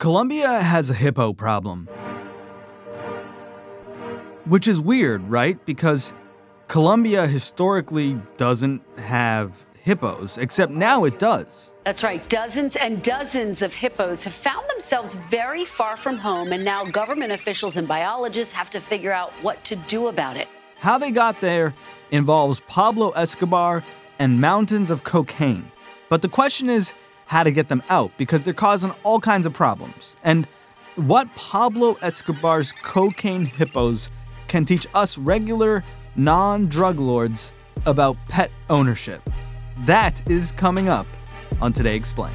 Colombia has a hippo problem. Which is weird, right? Because Colombia historically doesn't have hippos, except now it does. That's right. Dozens and dozens of hippos have found themselves very far from home, and now government officials and biologists have to figure out what to do about it. How they got there involves Pablo Escobar and mountains of cocaine. But the question is how to get them out because they're causing all kinds of problems. And what Pablo Escobar's cocaine hippos can teach us regular non drug lords about pet ownership. That is coming up on Today Explained.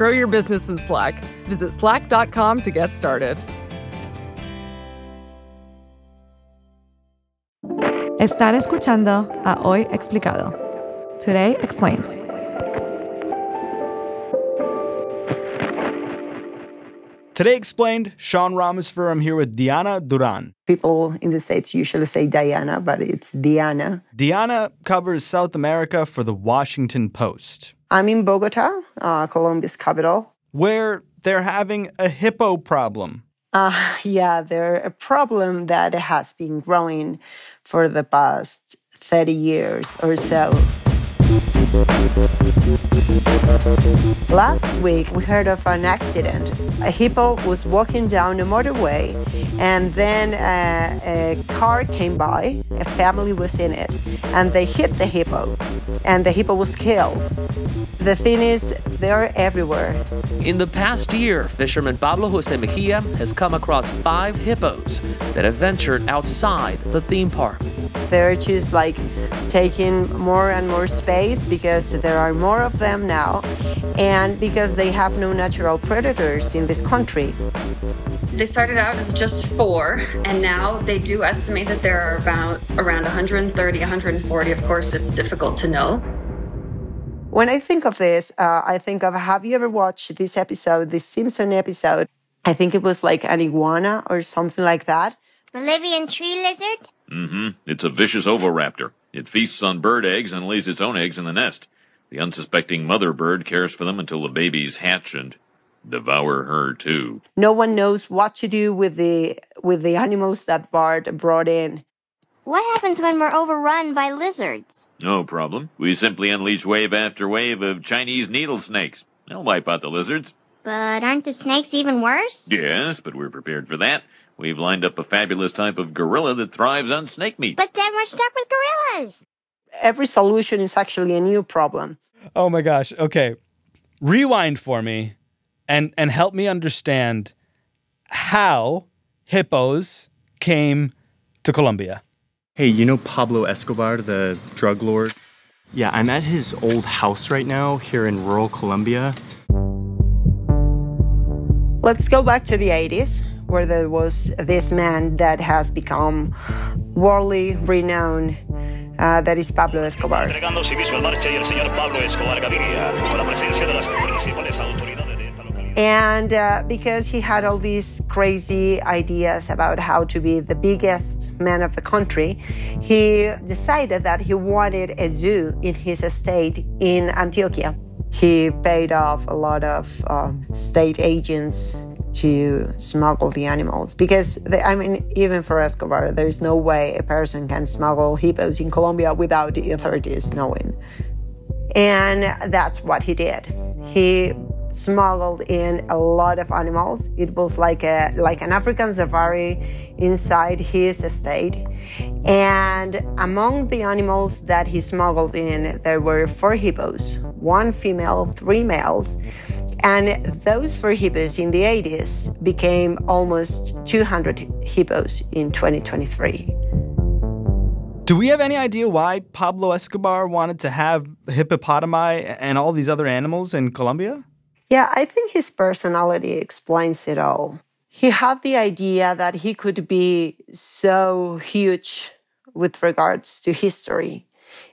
Grow your business in Slack. Visit slack.com to get started. Están escuchando a Hoy Explicado. Today Explained. Today Explained, Sean Rameswaram. I'm here with Diana Duran. People in the States usually say Diana, but it's Diana. Diana covers South America for the Washington Post, I'm in Bogota, uh, Colombia's capital. where they're having a hippo problem. Uh, yeah, they're a problem that has been growing for the past 30 years or so. Last week, we heard of an accident. A hippo was walking down a motorway, and then uh, a car came by. A family was in it, and they hit the hippo, and the hippo was killed. The thing is, they're everywhere. In the past year, fisherman Pablo Jose Mejia has come across five hippos that have ventured outside the theme park. They're just like taking more and more space because there are more of them now and because they have no natural predators in this country. They started out as just four, and now they do estimate that there are about around 130, 140. Of course, it's difficult to know. When I think of this, uh, I think of have you ever watched this episode, this Simpson episode? I think it was like an iguana or something like that. Bolivian tree lizard? Mm-hmm. It's a vicious oviraptor. It feasts on bird eggs and lays its own eggs in the nest. The unsuspecting mother bird cares for them until the babies hatch and devour her too. No one knows what to do with the with the animals that Bart brought in. What happens when we're overrun by lizards? No problem. We simply unleash wave after wave of Chinese needle snakes. They'll wipe out the lizards. But aren't the snakes even worse? Yes, but we're prepared for that. We've lined up a fabulous type of gorilla that thrives on snake meat. But then we're stuck with gorillas. Every solution is actually a new problem. Oh my gosh. Okay. Rewind for me and and help me understand how hippos came to Colombia. Hey, you know Pablo Escobar, the drug lord? Yeah, I'm at his old house right now here in rural Colombia. Let's go back to the 80s, where there was this man that has become worldly renowned. Uh, that is Pablo Escobar. Entregando civismo en marcha y el señor Pablo Escobar Gaviria, con la presencia de las principales autoridades de esta localidad. And uh, because he had all these crazy ideas about how to be the biggest man of the country, he decided that he wanted a zoo in his estate in Antioquia. He paid off a lot of um, state agents to smuggle the animals because they, I mean even for Escobar there is no way a person can smuggle hippos in Colombia without the authorities knowing. And that's what he did. He smuggled in a lot of animals. It was like a like an African safari inside his estate. And among the animals that he smuggled in, there were four hippos, one female, three males. And those four hippos in the 80s became almost 200 hippos in 2023. Do we have any idea why Pablo Escobar wanted to have hippopotami and all these other animals in Colombia? Yeah, I think his personality explains it all. He had the idea that he could be so huge with regards to history.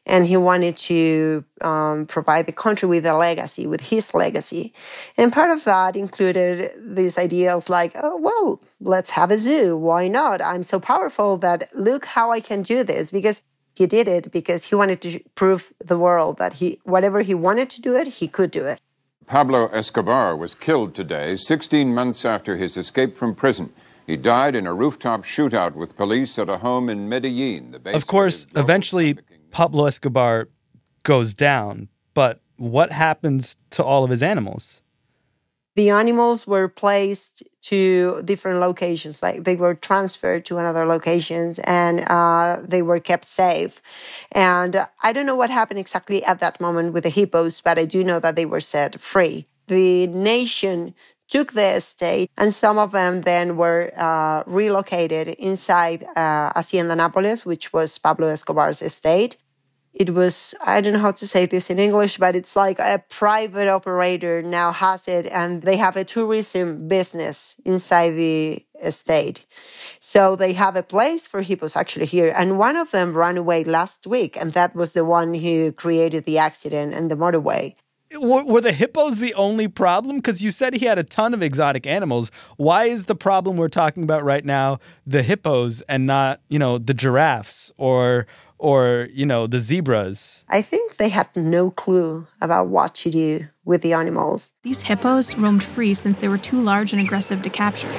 And he wanted to um, provide the country with a legacy, with his legacy. And part of that included these ideas like, oh, well, let's have a zoo. Why not? I'm so powerful that look how I can do this. Because he did it because he wanted to prove the world that he, whatever he wanted to do it, he could do it. Pablo Escobar was killed today, 16 months after his escape from prison. He died in a rooftop shootout with police at a home in Medellin. The of course, eventually Pablo Escobar goes down, but what happens to all of his animals? The animals were placed to different locations, like they were transferred to another locations and uh, they were kept safe. And I don't know what happened exactly at that moment with the hippos, but I do know that they were set free. The nation took the estate, and some of them then were uh, relocated inside uh, Hacienda Nápoles, which was Pablo Escobar's estate it was i don't know how to say this in english but it's like a private operator now has it and they have a tourism business inside the estate so they have a place for hippos actually here and one of them ran away last week and that was the one who created the accident and the motorway were the hippos the only problem? Because you said he had a ton of exotic animals. Why is the problem we're talking about right now the hippos and not, you know, the giraffes or or, you know, the zebras? I think they had no clue about what to do with the animals. These hippos roamed free since they were too large and aggressive to capture.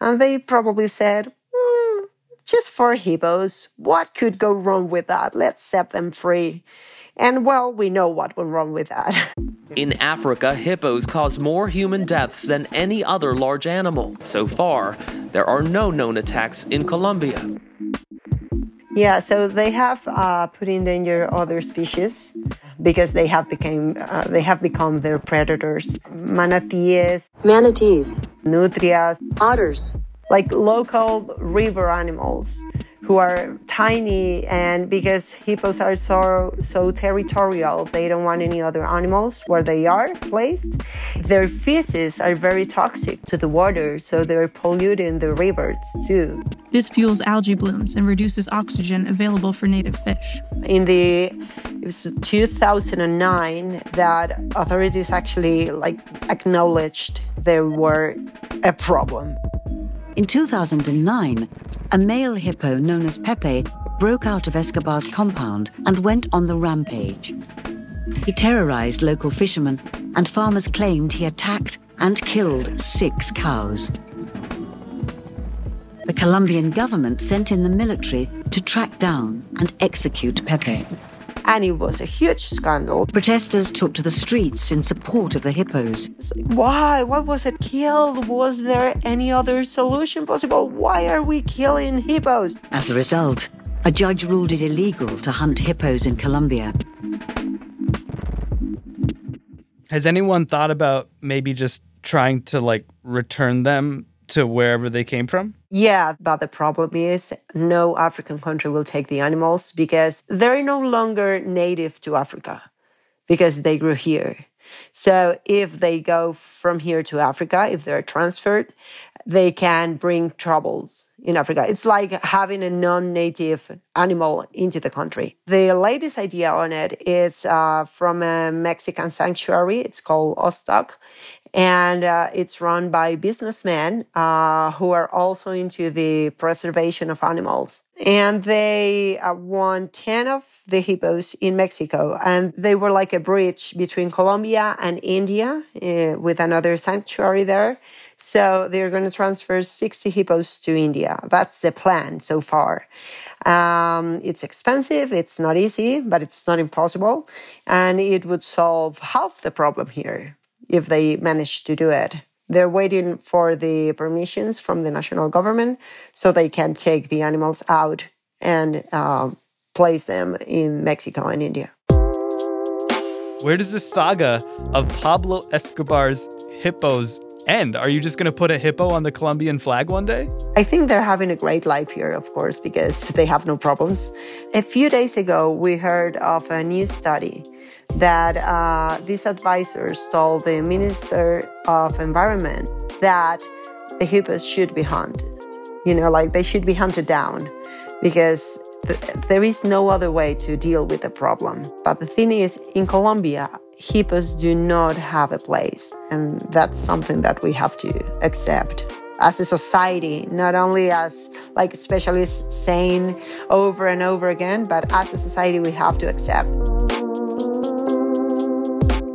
And they probably said, mm, just for hippos, what could go wrong with that? Let's set them free. And well, we know what went wrong with that. In Africa, hippos cause more human deaths than any other large animal. So far, there are no known attacks in Colombia. Yeah, so they have uh, put in danger other species because they have become uh, they have become their predators. Manatees, manatees, nutrias, otters, like local river animals who are tiny and because hippos are so so territorial they don't want any other animals where they are placed. Their feces are very toxic to the water so they're polluting the rivers too. This fuels algae blooms and reduces oxygen available for native fish. In the it was 2009 that authorities actually like acknowledged there were a problem. In 2009, a male hippo known as Pepe broke out of Escobar's compound and went on the rampage. He terrorized local fishermen, and farmers claimed he attacked and killed six cows. The Colombian government sent in the military to track down and execute Pepe and it was a huge scandal. Protesters took to the streets in support of the hippos. Like, why? Why was it killed? Was there any other solution possible? Why are we killing hippos? As a result, a judge ruled it illegal to hunt hippos in Colombia. Has anyone thought about maybe just trying to like return them to wherever they came from? Yeah, but the problem is no African country will take the animals because they're no longer native to Africa because they grew here. So if they go from here to Africa, if they're transferred, they can bring troubles in Africa. It's like having a non-native animal into the country. The latest idea on it is uh, from a Mexican sanctuary. It's called Ostok, and uh, it's run by businessmen uh, who are also into the preservation of animals. and they uh, won 10 of the hippos in Mexico. And they were like a bridge between Colombia and India uh, with another sanctuary there. So they're going to transfer 60 hippos to India. That's the plan so far. Um, it's expensive, it's not easy, but it's not impossible. And it would solve half the problem here if they manage to do it. They're waiting for the permissions from the national government so they can take the animals out and uh, place them in Mexico and India. Where does this saga of Pablo Escobar's hippos end? Are you just going to put a hippo on the Colombian flag one day? I think they're having a great life here, of course, because they have no problems. A few days ago, we heard of a new study that uh, these advisors told the Minister of Environment that the hippos should be hunted. You know, like they should be hunted down because th- there is no other way to deal with the problem. But the thing is, in Colombia, hippos do not have a place. And that's something that we have to accept as a society, not only as like specialists saying over and over again, but as a society, we have to accept.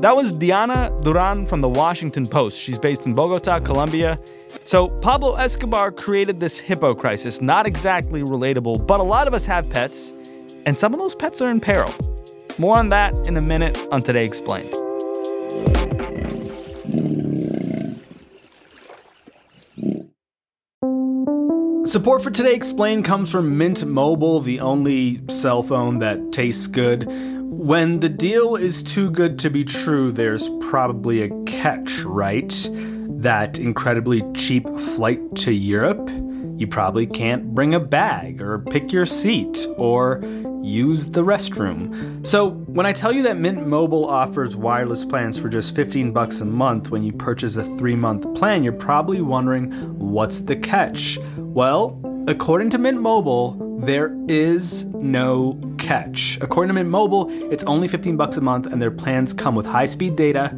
That was Diana Duran from the Washington Post. She's based in Bogota, Colombia. So, Pablo Escobar created this hippo crisis. Not exactly relatable, but a lot of us have pets, and some of those pets are in peril. More on that in a minute on Today Explained. Support for Today Explained comes from Mint Mobile, the only cell phone that tastes good. When the deal is too good to be true, there's probably a catch, right? That incredibly cheap flight to Europe? You probably can't bring a bag, or pick your seat, or use the restroom. So, when I tell you that Mint Mobile offers wireless plans for just 15 bucks a month when you purchase a 3-month plan, you're probably wondering, what's the catch? Well, according to Mint Mobile, there is no catch. According to Mint Mobile, it's only 15 bucks a month and their plans come with high-speed data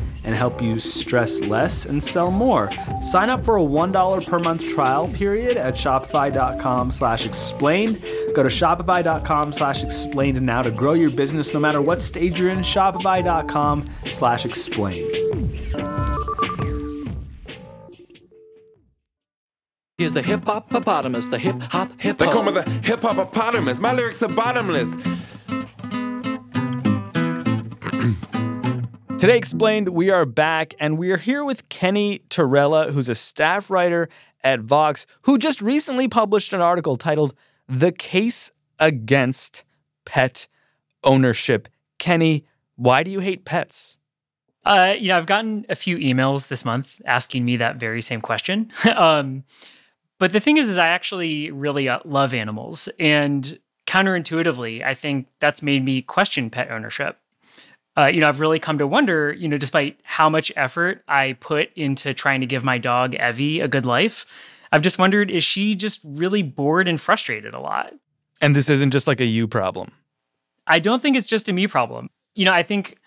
and help you stress less and sell more. Sign up for a $1 per month trial period at shopify.com slash explained. Go to shopify.com slash explained now to grow your business no matter what stage you're in. Shopify.com slash explained. Here's the hip hop hippopotamus, the hip hop hip. They call me the hip hop hippopotamus. My lyrics are bottomless. Today Explained, we are back and we are here with Kenny Torrella, who's a staff writer at Vox, who just recently published an article titled The Case Against Pet Ownership. Kenny, why do you hate pets? Uh, you know, I've gotten a few emails this month asking me that very same question. um, but the thing is, is I actually really uh, love animals, and counterintuitively, I think that's made me question pet ownership uh, you know, I've really come to wonder, you know, despite how much effort I put into trying to give my dog Evie a good life, I've just wondered is she just really bored and frustrated a lot? And this isn't just like a you problem. I don't think it's just a me problem. You know, I think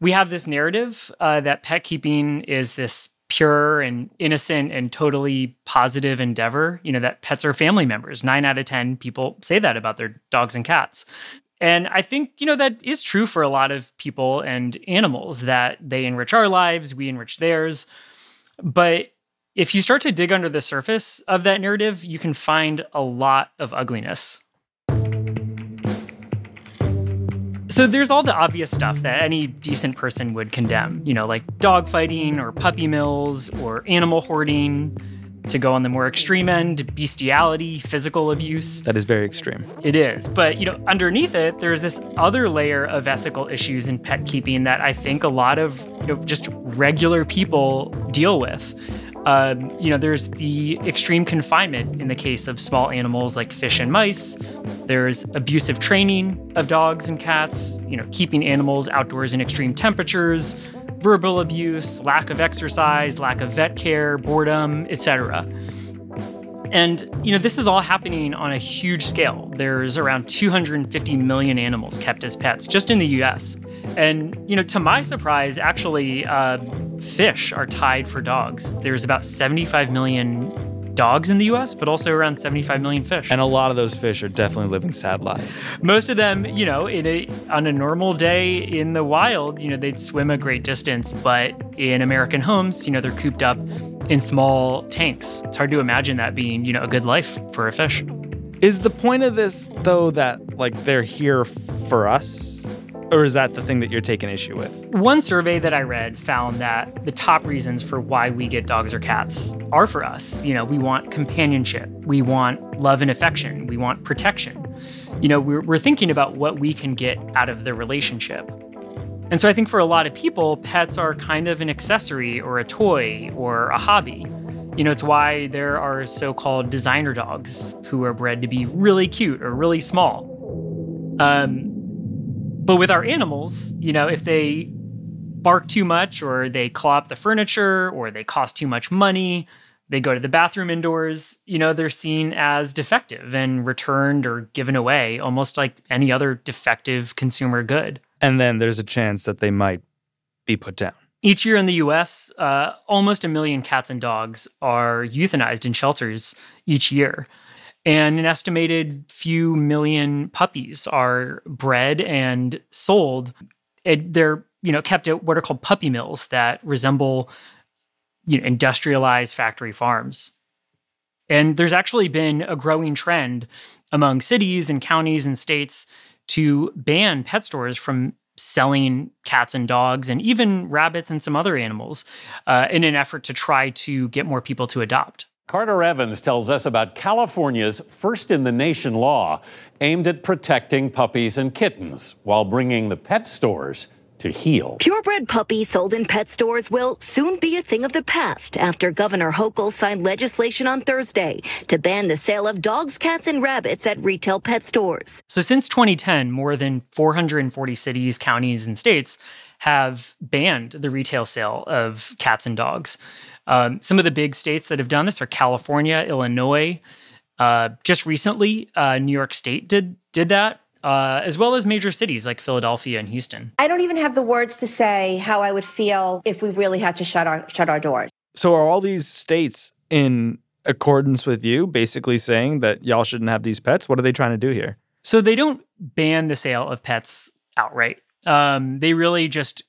we have this narrative uh, that pet keeping is this pure and innocent and totally positive endeavor. You know, that pets are family members. Nine out of 10 people say that about their dogs and cats. And I think, you know, that is true for a lot of people and animals that they enrich our lives, we enrich theirs. But if you start to dig under the surface of that narrative, you can find a lot of ugliness. So there's all the obvious stuff that any decent person would condemn, you know, like dog fighting or puppy mills or animal hoarding. To go on the more extreme end, bestiality, physical abuse. That is very extreme. It is. But, you know, underneath it, there's this other layer of ethical issues in pet keeping that I think a lot of, you know, just regular people deal with. Um, you know, there's the extreme confinement in the case of small animals like fish and mice. There's abusive training of dogs and cats, you know, keeping animals outdoors in extreme temperatures, verbal abuse, lack of exercise, lack of vet care, boredom, etc. And, you know, this is all happening on a huge scale. There's around 250 million animals kept as pets just in the US. And, you know, to my surprise, actually, uh, fish are tied for dogs. There's about 75 million dogs in the US, but also around 75 million fish. And a lot of those fish are definitely living sad lives. Most of them, you know, in a on a normal day in the wild, you know, they'd swim a great distance, but in American homes, you know, they're cooped up in small tanks. It's hard to imagine that being, you know, a good life for a fish. Is the point of this though that like they're here for us? Or is that the thing that you're taking issue with? One survey that I read found that the top reasons for why we get dogs or cats are for us. You know, we want companionship, we want love and affection, we want protection. You know, we're, we're thinking about what we can get out of the relationship. And so I think for a lot of people, pets are kind of an accessory or a toy or a hobby. You know, it's why there are so called designer dogs who are bred to be really cute or really small. Um, but with our animals, you know, if they bark too much or they claw up the furniture or they cost too much money, they go to the bathroom indoors, you know, they're seen as defective and returned or given away, almost like any other defective consumer good. And then there's a chance that they might be put down. Each year in the US, uh, almost a million cats and dogs are euthanized in shelters each year and an estimated few million puppies are bred and sold. It, they're you know kept at what are called puppy mills that resemble you know industrialized factory farms. And there's actually been a growing trend among cities and counties and states to ban pet stores from selling cats and dogs and even rabbits and some other animals uh, in an effort to try to get more people to adopt. Carter Evans tells us about California's first in the nation law aimed at protecting puppies and kittens while bringing the pet stores to heel. Purebred puppies sold in pet stores will soon be a thing of the past after Governor Hochul signed legislation on Thursday to ban the sale of dogs, cats, and rabbits at retail pet stores. So since 2010, more than 440 cities, counties, and states have banned the retail sale of cats and dogs. Um, some of the big states that have done this are California, Illinois. Uh, just recently, uh, New York State did did that, uh, as well as major cities like Philadelphia and Houston. I don't even have the words to say how I would feel if we really had to shut our shut our doors. So are all these states in accordance with you, basically saying that y'all shouldn't have these pets? What are they trying to do here? So they don't ban the sale of pets outright. Um, they really just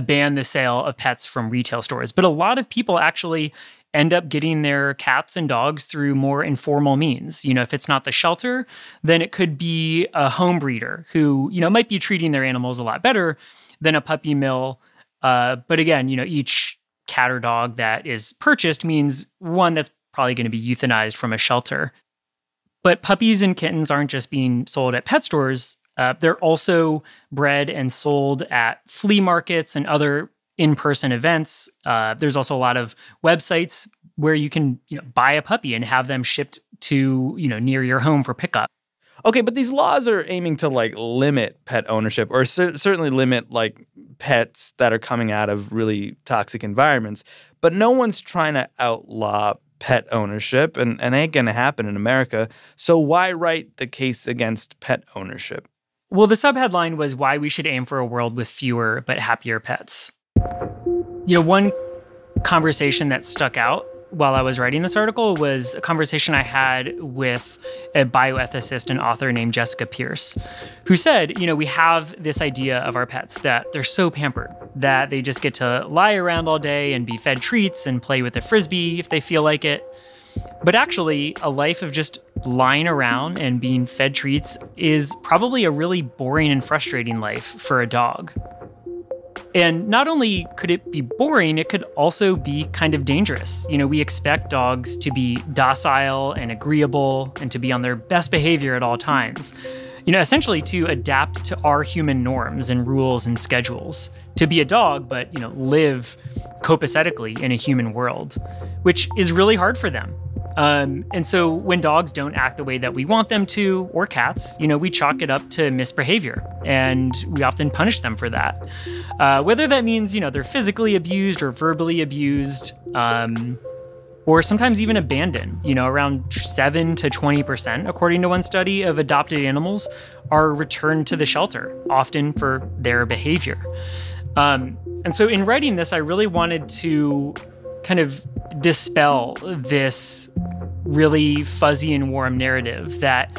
ban the sale of pets from retail stores. But a lot of people actually end up getting their cats and dogs through more informal means. You know, if it's not the shelter, then it could be a home breeder who, you know, might be treating their animals a lot better than a puppy mill. Uh, but again, you know, each cat or dog that is purchased means one that's probably going to be euthanized from a shelter. But puppies and kittens aren't just being sold at pet stores. Uh, they're also bred and sold at flea markets and other in-person events. Uh, there's also a lot of websites where you can you know, buy a puppy and have them shipped to you know near your home for pickup. Okay, but these laws are aiming to like limit pet ownership or cer- certainly limit like pets that are coming out of really toxic environments. But no one's trying to outlaw pet ownership and, and ain't gonna happen in America. So why write the case against pet ownership? Well, the subheadline was why we should aim for a world with fewer but happier pets. You know, one conversation that stuck out while I was writing this article was a conversation I had with a bioethicist and author named Jessica Pierce, who said, you know, we have this idea of our pets that they're so pampered that they just get to lie around all day and be fed treats and play with a frisbee if they feel like it. But actually, a life of just lying around and being fed treats is probably a really boring and frustrating life for a dog. And not only could it be boring, it could also be kind of dangerous. You know, we expect dogs to be docile and agreeable and to be on their best behavior at all times. You know, essentially to adapt to our human norms and rules and schedules. To be a dog, but, you know, live copacetically in a human world, which is really hard for them. Um, and so when dogs don't act the way that we want them to, or cats, you know, we chalk it up to misbehavior and we often punish them for that. Uh, whether that means, you know, they're physically abused or verbally abused, um, or sometimes even abandoned. You know, around 7 to 20%, according to one study, of adopted animals are returned to the shelter, often for their behavior. Um, and so in writing this, I really wanted to kind of dispel this really fuzzy and warm narrative that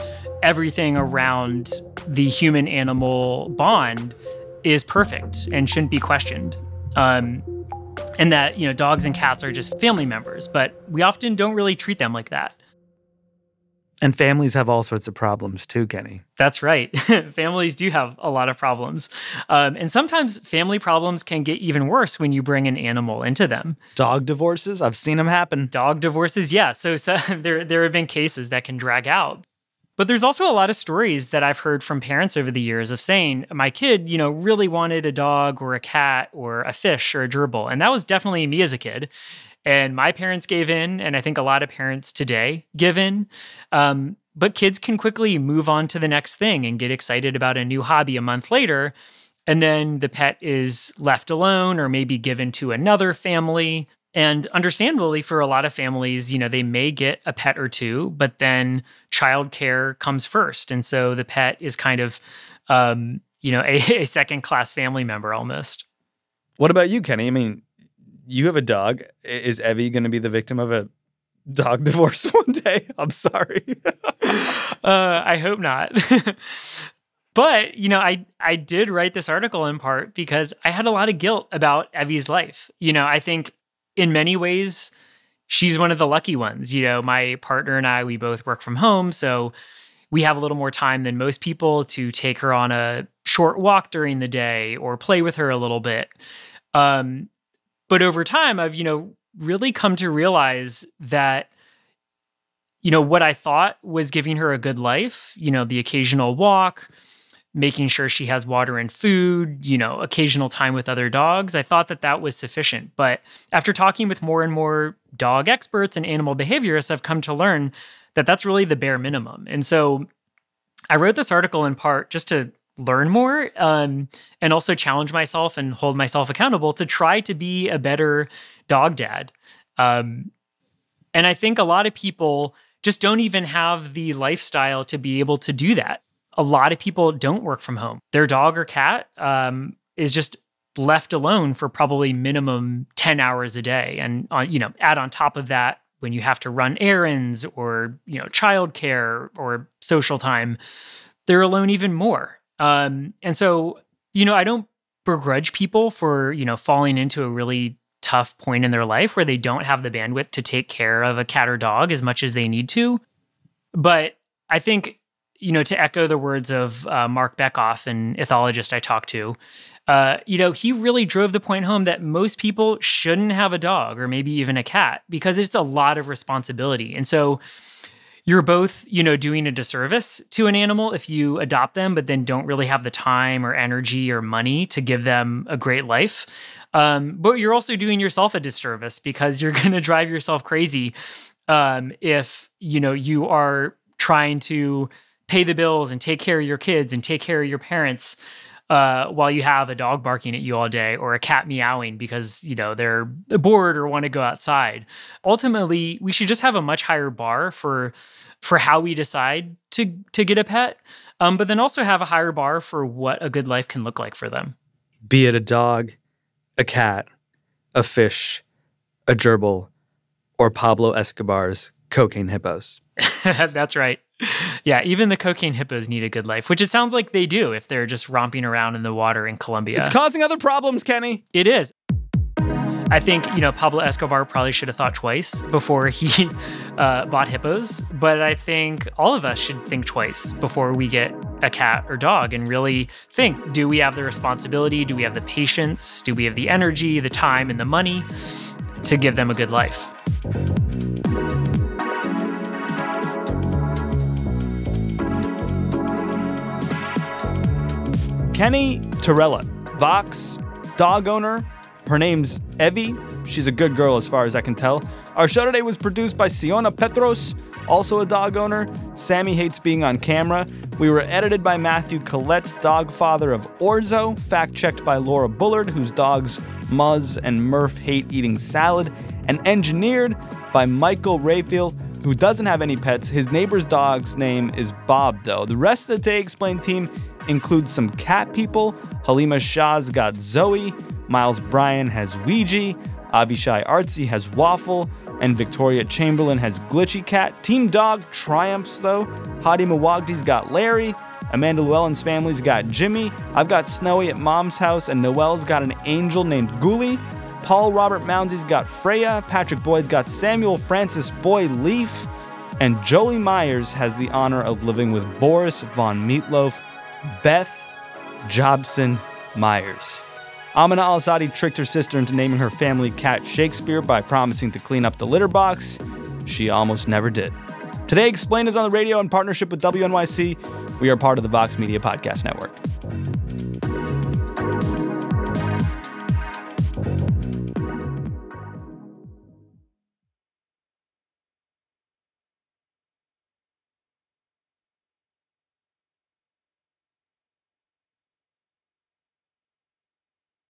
everything around the human animal bond is perfect and shouldn't be questioned. Um, and that, you know, dogs and cats are just family members, but we often don't really treat them like that. And families have all sorts of problems too, Kenny. That's right. families do have a lot of problems. Um, and sometimes family problems can get even worse when you bring an animal into them. Dog divorces, I've seen them happen. Dog divorces, yeah. So, so there, there have been cases that can drag out. But there's also a lot of stories that I've heard from parents over the years of saying, my kid, you know, really wanted a dog or a cat or a fish or a gerbil. And that was definitely me as a kid. And my parents gave in, and I think a lot of parents today give in. Um, but kids can quickly move on to the next thing and get excited about a new hobby a month later. And then the pet is left alone or maybe given to another family. And understandably, for a lot of families, you know, they may get a pet or two, but then childcare comes first. And so the pet is kind of, um, you know, a, a second class family member almost. What about you, Kenny? I mean, you have a dog. Is Evie going to be the victim of a dog divorce one day? I'm sorry. uh, I hope not. but you know, I I did write this article in part because I had a lot of guilt about Evie's life. You know, I think in many ways she's one of the lucky ones. You know, my partner and I we both work from home, so we have a little more time than most people to take her on a short walk during the day or play with her a little bit. Um, but over time, I've, you know, really come to realize that, you know, what I thought was giving her a good life, you know, the occasional walk, making sure she has water and food, you know, occasional time with other dogs. I thought that that was sufficient. But after talking with more and more dog experts and animal behaviorists, I've come to learn that that's really the bare minimum. And so I wrote this article in part just to learn more um, and also challenge myself and hold myself accountable to try to be a better dog dad. Um, and I think a lot of people just don't even have the lifestyle to be able to do that. A lot of people don't work from home. Their dog or cat um, is just left alone for probably minimum 10 hours a day. And, on, you know, add on top of that, when you have to run errands or, you know, childcare or social time, they're alone even more. Um, and so, you know, I don't begrudge people for, you know, falling into a really tough point in their life where they don't have the bandwidth to take care of a cat or dog as much as they need to. But I think, you know, to echo the words of uh, Marc Bekoff, an ethologist I talked to, uh, you know, he really drove the point home that most people shouldn't have a dog or maybe even a cat because it's a lot of responsibility. And so, you're both, you know, doing a disservice to an animal if you adopt them, but then don't really have the time or energy or money to give them a great life. Um, but you're also doing yourself a disservice because you're going to drive yourself crazy um, if you know you are trying to pay the bills and take care of your kids and take care of your parents uh, while you have a dog barking at you all day or a cat meowing because you know they're bored or want to go outside. Ultimately, we should just have a much higher bar for for how we decide to to get a pet, um, but then also have a higher bar for what a good life can look like for them. Be it a dog, a cat, a fish, a gerbil, or Pablo Escobar's cocaine hippos. That's right. Yeah, even the cocaine hippos need a good life, which it sounds like they do if they're just romping around in the water in Colombia. It's causing other problems, Kenny. It is. I think, you know, Pablo Escobar probably should have thought twice before he uh, bought hippos. But I think all of us should think twice before we get a cat or dog and really think do we have the responsibility? Do we have the patience? Do we have the energy, the time, and the money to give them a good life? Kenny Torrella, Vox, dog owner. Her name's Evie. She's a good girl as far as I can tell. Our show today was produced by Siona Peterous, also a dog owner. Sammy hates being on camera. We were edited by Matthew Collette, dog father of Orzo, fact checked by Laura Bullard, whose dogs Muzz and Murph hate eating salad, and engineered by Michael Raphael, who doesn't have any pets. His neighbor's dog's name is Bob, though. The rest of the Day Explained team includes some cat people. Halima Shah's got Zoe, Miles Bryan has Ouija, Avishai Artsy has Waffle, and Victoria Chamberlin has Glitchy Cat. Team Dog triumphs though. Hadi Mawagdi's got Larry. Amanda Llewellyn's family's got Jimmy. I've got Snowy at Mom's house, and Noelle's got an angel named Ghoulie. Paul Robert Mounsey's got Freya. Patrick Boyd's got Samuel Francis Boy Leaf. And Jolie Myers has the honor of living with Boris von Meatloaf, Beth Jobson Myers. Amina Al Asadi tricked her sister into naming her family cat Shakespeare by promising to clean up the litter box. She almost never did. Today Explained is on the radio in partnership with WNYC. We are part of the Vox Media Podcast Network.